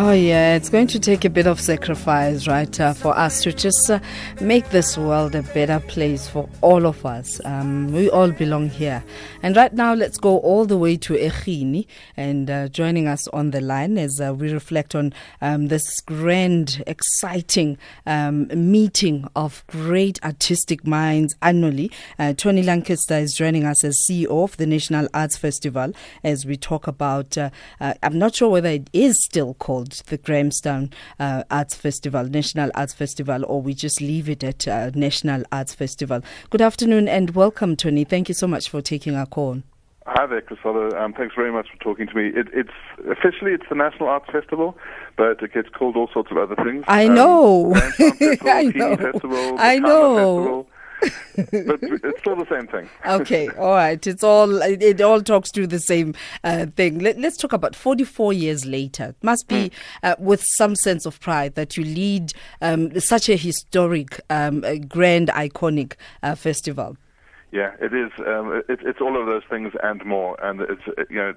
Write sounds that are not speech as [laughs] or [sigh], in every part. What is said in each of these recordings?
Oh, yeah, it's going to take a bit of sacrifice, right, uh, for us to just uh, make this world a better place for all of us. Um, we all belong here. And right now, let's go all the way to Egini and uh, joining us on the line as uh, we reflect on um, this grand, exciting um, meeting of great artistic minds annually. Uh, Tony Lankester is joining us as CEO of the National Arts Festival as we talk about, uh, I'm not sure whether it is still called the Grahamstown uh, Arts Festival, National Arts Festival, or we just leave it at uh, National Arts Festival. Good afternoon and welcome, Tony. Thank you so much for taking our call. Hi there, Chrisola. Um, thanks very much for talking to me. It, it's officially it's the National Arts Festival, but it gets called all sorts of other things. I um, [laughs] know. Festival, I know. Festival, I know. Festival but it's still the same thing. okay, all right. It's all it, it all talks to the same uh, thing. Let, us talk about 44 years later. It must be mm. uh, with some sense of pride that you lead um, such a historic, um, a grand, iconic uh, festival. Yeah, it is. Um, it, it's all of those things and more. And it's you know,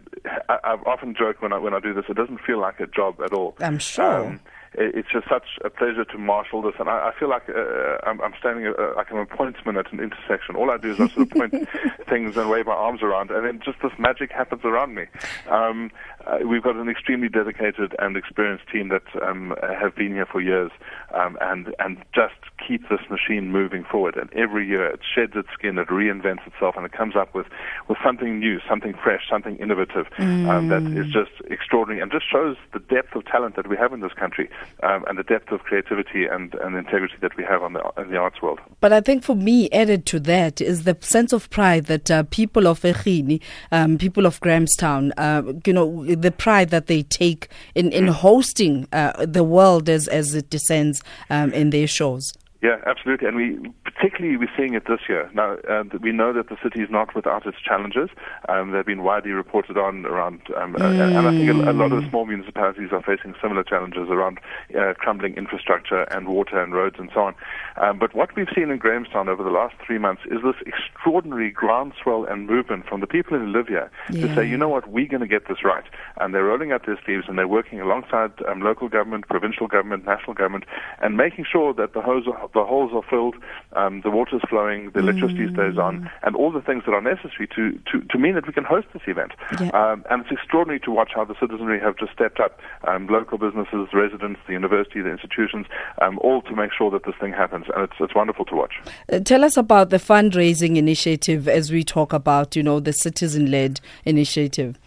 I, often joked when I when I do this, it doesn't feel like a job at all. I'm sure. It's just such a pleasure to marshal this, and I, I feel like uh, I'm, I'm, standing uh, like an appointment at an intersection. All I do is I sort of point [laughs] things and wave my arms around, and then just this magic happens around me. Um, uh, we've got an extremely dedicated and experienced team that um, have been here for years, um, and and just keep this machine moving forward. And every year it sheds its skin, it reinvents itself, and it comes up with with something new, something fresh, something innovative mm. um, that is mm. just extraordinary, and just shows the depth of talent that we have in this country um, and the depth of creativity and, and integrity that we have on the, in the arts world. But I think for me, added to that is the sense of pride that uh, people of Egini, um, people of Grahamstown, uh, you know, the pride that they take in, in hosting uh, the world as, as it descends um, in their shows. Yeah, absolutely. And we particularly we're seeing it this year. Now, uh, we know that the city is not without its challenges. Um, they've been widely reported on around, um, mm. and, and, I think a, a, lot of the small municipalities are facing similar challenges around uh, crumbling infrastructure and water and roads and so on. Um, but what we've seen in Grahamstown over the last three months is this extraordinary groundswell and movement from the people who live here yeah. to say, you know what, we're going to get this right. And they're rolling up their sleeves and they're working alongside um, local government, provincial government, national government, and making sure that the hose the holes are filled, um, the water is flowing, the electricity mm. stays on, and all the things that are necessary to, to, to mean that we can host this event. Yeah. Um, and it's extraordinary to watch how the citizenry have just stepped up, um, local businesses, residents, the university, the institutions, um, all to make sure that this thing happens. And it's, it's wonderful to watch. Uh, tell us about the fundraising initiative as we talk about, you know, the citizen-led initiative.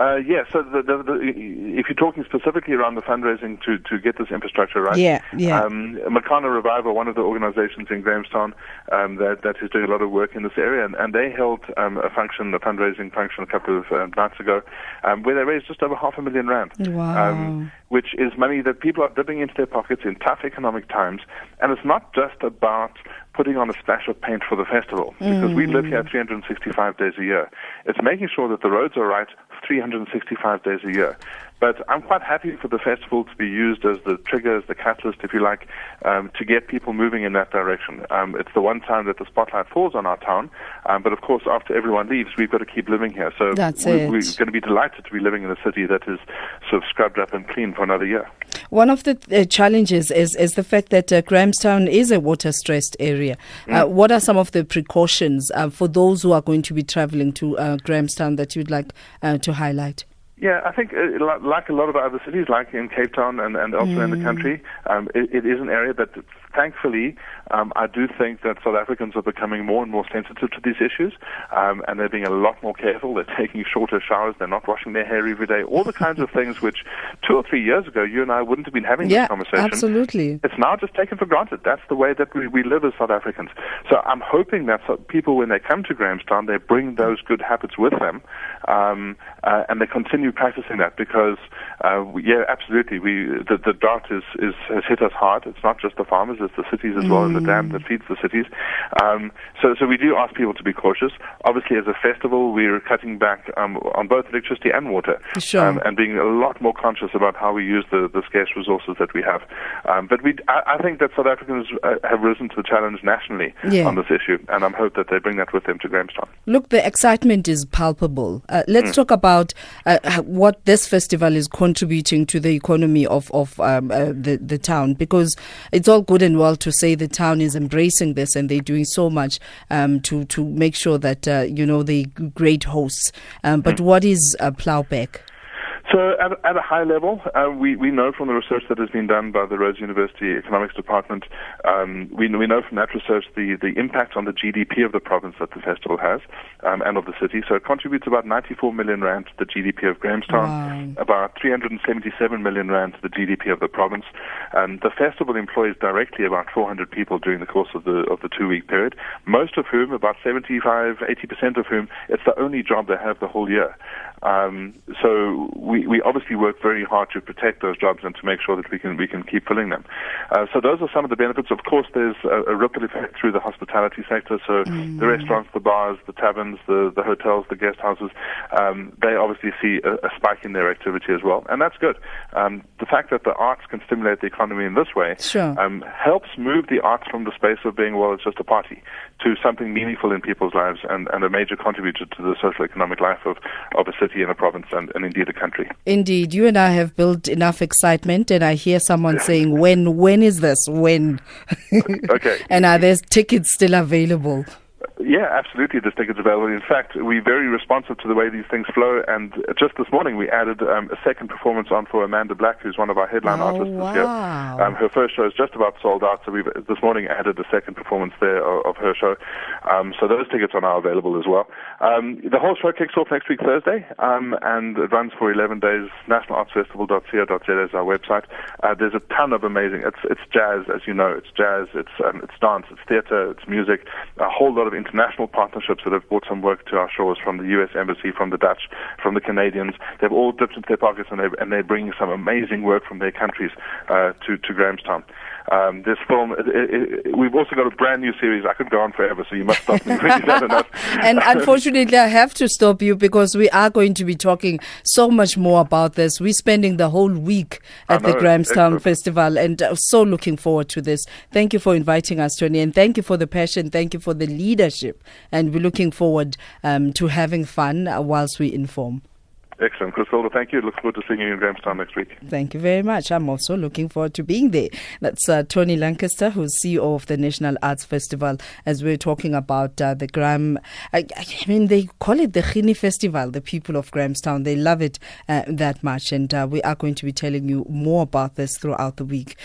Uh, yeah, so the, the, the, if you're talking specifically around the fundraising to, to get this infrastructure right, yeah, yeah. Um, Makana Revival, one of the organizations in Grahamstown um, that, that is doing a lot of work in this area, and, and they held um, a function, a fundraising function a couple of uh, nights ago, um, where they raised just over half a million rand. Wow. Um, which is money that people are dipping into their pockets in tough economic times. And it's not just about putting on a splash of paint for the festival, because mm. we live here 365 days a year. It's making sure that the roads are right 365 days a year. But I'm quite happy for the festival to be used as the trigger, as the catalyst, if you like, um, to get people moving in that direction. Um, it's the one time that the spotlight falls on our town. Um, but of course, after everyone leaves, we've got to keep living here. So That's we, it. we're going to be delighted to be living in a city that is sort of scrubbed up and clean for another year. One of the uh, challenges is, is the fact that uh, Grahamstown is a water stressed area. Uh, mm. what are some of the precautions uh, for those who are going to be traveling to uh, Grahamstown that you'd like uh, to highlight? Yeah, I think uh, like a lot of other cities, like in Cape Town and, and elsewhere mm. in the mm. country, um, it, it is an area that thankfully, um, I do think that South Africans are becoming more and more sensitive to these issues, um, and they're being a lot more careful. They're taking shorter showers. They're not washing their hair every day. All the kinds of [laughs] things which two or three years ago you and I wouldn't have been having yeah, this conversation. Absolutely, it's now just taken for granted. That's the way that we, we live as South Africans. So I'm hoping that people, when they come to Grahamstown, they bring those good habits with them, um, uh, and they continue practicing that because, uh, yeah, absolutely, we the, the drought is, is has hit us hard. It's not just the farmers, it's the cities as well, mm. and the dam that feeds the cities. Um, so, so we do ask people to be cautious. Obviously, as a festival, we're cutting back um, on both electricity and water, Sure. um, and being a lot more conscious about how we use the, the scarce resources that we have. Um, but we, I, I think that South Africans uh, have risen to the challenge nationally Yeah. on this issue, and I'm hope that they bring that with them to Grahamstown. Look, the excitement is palpable. Uh, let's Mm. talk about uh, what this festival is contributing to the economy of of um, uh, the the town. Because it's all good and well to say the town is embracing this and they're doing so much um, to to make sure that uh, you know they great hosts. Um, but Mm. what is uh, Plowback? So, at, at a high level, uh, we, we know from the research that has been done by the Rhodes University Economics Department, um, we, we know from that research the, the impact on the GDP of the province that the festival has um, and of the city. So, it contributes about 94 million rand to the GDP of Grahamstown, Wow. about 377 million rand to the GDP of the province. Um, the festival employs directly about 400 people during the course of the of the two week period, most of whom, about 75, 80 percent of whom, it's the only job they have the whole year. Um, so we, we obviously work very hard to protect those jobs and to make sure that we can we can keep filling them. Uh, so those are some of the benefits. Of course, there's a, a ripple effect through the hospitality sector. So the restaurants, the bars, the taverns, the, the hotels, the guest houses, um, they obviously see a, a spike in their activity as well, and that's good. Um, the fact that the arts can stimulate the economy in this way Sure. um, helps move the arts from the space of being well, it's just a party, to something meaningful in people's lives and, and a major contributor to the social economic life of, of a city and a province and, and indeed a country. Indeed, you and I have built enough excitement, and I hear someone saying, "When? When is this? When?" [laughs] Okay. [laughs] and are there tickets still available? Yeah, absolutely. There's tickets available. In fact, we're very responsive to the way these things flow. And just this morning, we added um, a second performance on for Amanda Black, who's one of our headline Oh, artists this wow. year. Um, her first show is just about sold out, so we've this morning added a second performance there of, of her show. Um, so those tickets are now available as well. Um, the whole show kicks off next week Thursday, um, and it runs for 11 days. NationalArtsFestival.co.za is our website. Uh, there's a ton of amazing. It's it's jazz, as you know. It's jazz. It's um, it's dance. It's theatre. It's music. A whole lot of international partnerships that have brought some work to our shores from the U.S. Embassy, from the Dutch, from the Canadians. They've all dipped into their pockets and, they and they're bringing some amazing work from their countries uh, to to Grahamstown. Um, this film, it, it, it, we've also got a brand new series. I could go on forever, so you must stop me when you've had and unfortunately, I have to stop you because we are going to be talking so much more about this. We're spending the whole week at the Grahamstown. Festival and uh, so looking forward to this. Thank you for inviting us, Tony, and thank you for the passion. Thank you for the leadership. And we're looking forward um, to having fun uh, whilst we inform. Excellent, Christilda. Thank you. Look forward to seeing you in Grahamstown next week. Thank you very much. I'm also looking forward to being there. That's uh, Tony Lankester, who's CEO of the National Arts Festival, as we're talking about uh, the Graham. I, I mean, they call it the Khini Festival, the people of Grahamstown. They love it uh, that much. And uh, we are going to be telling you more about this throughout the week.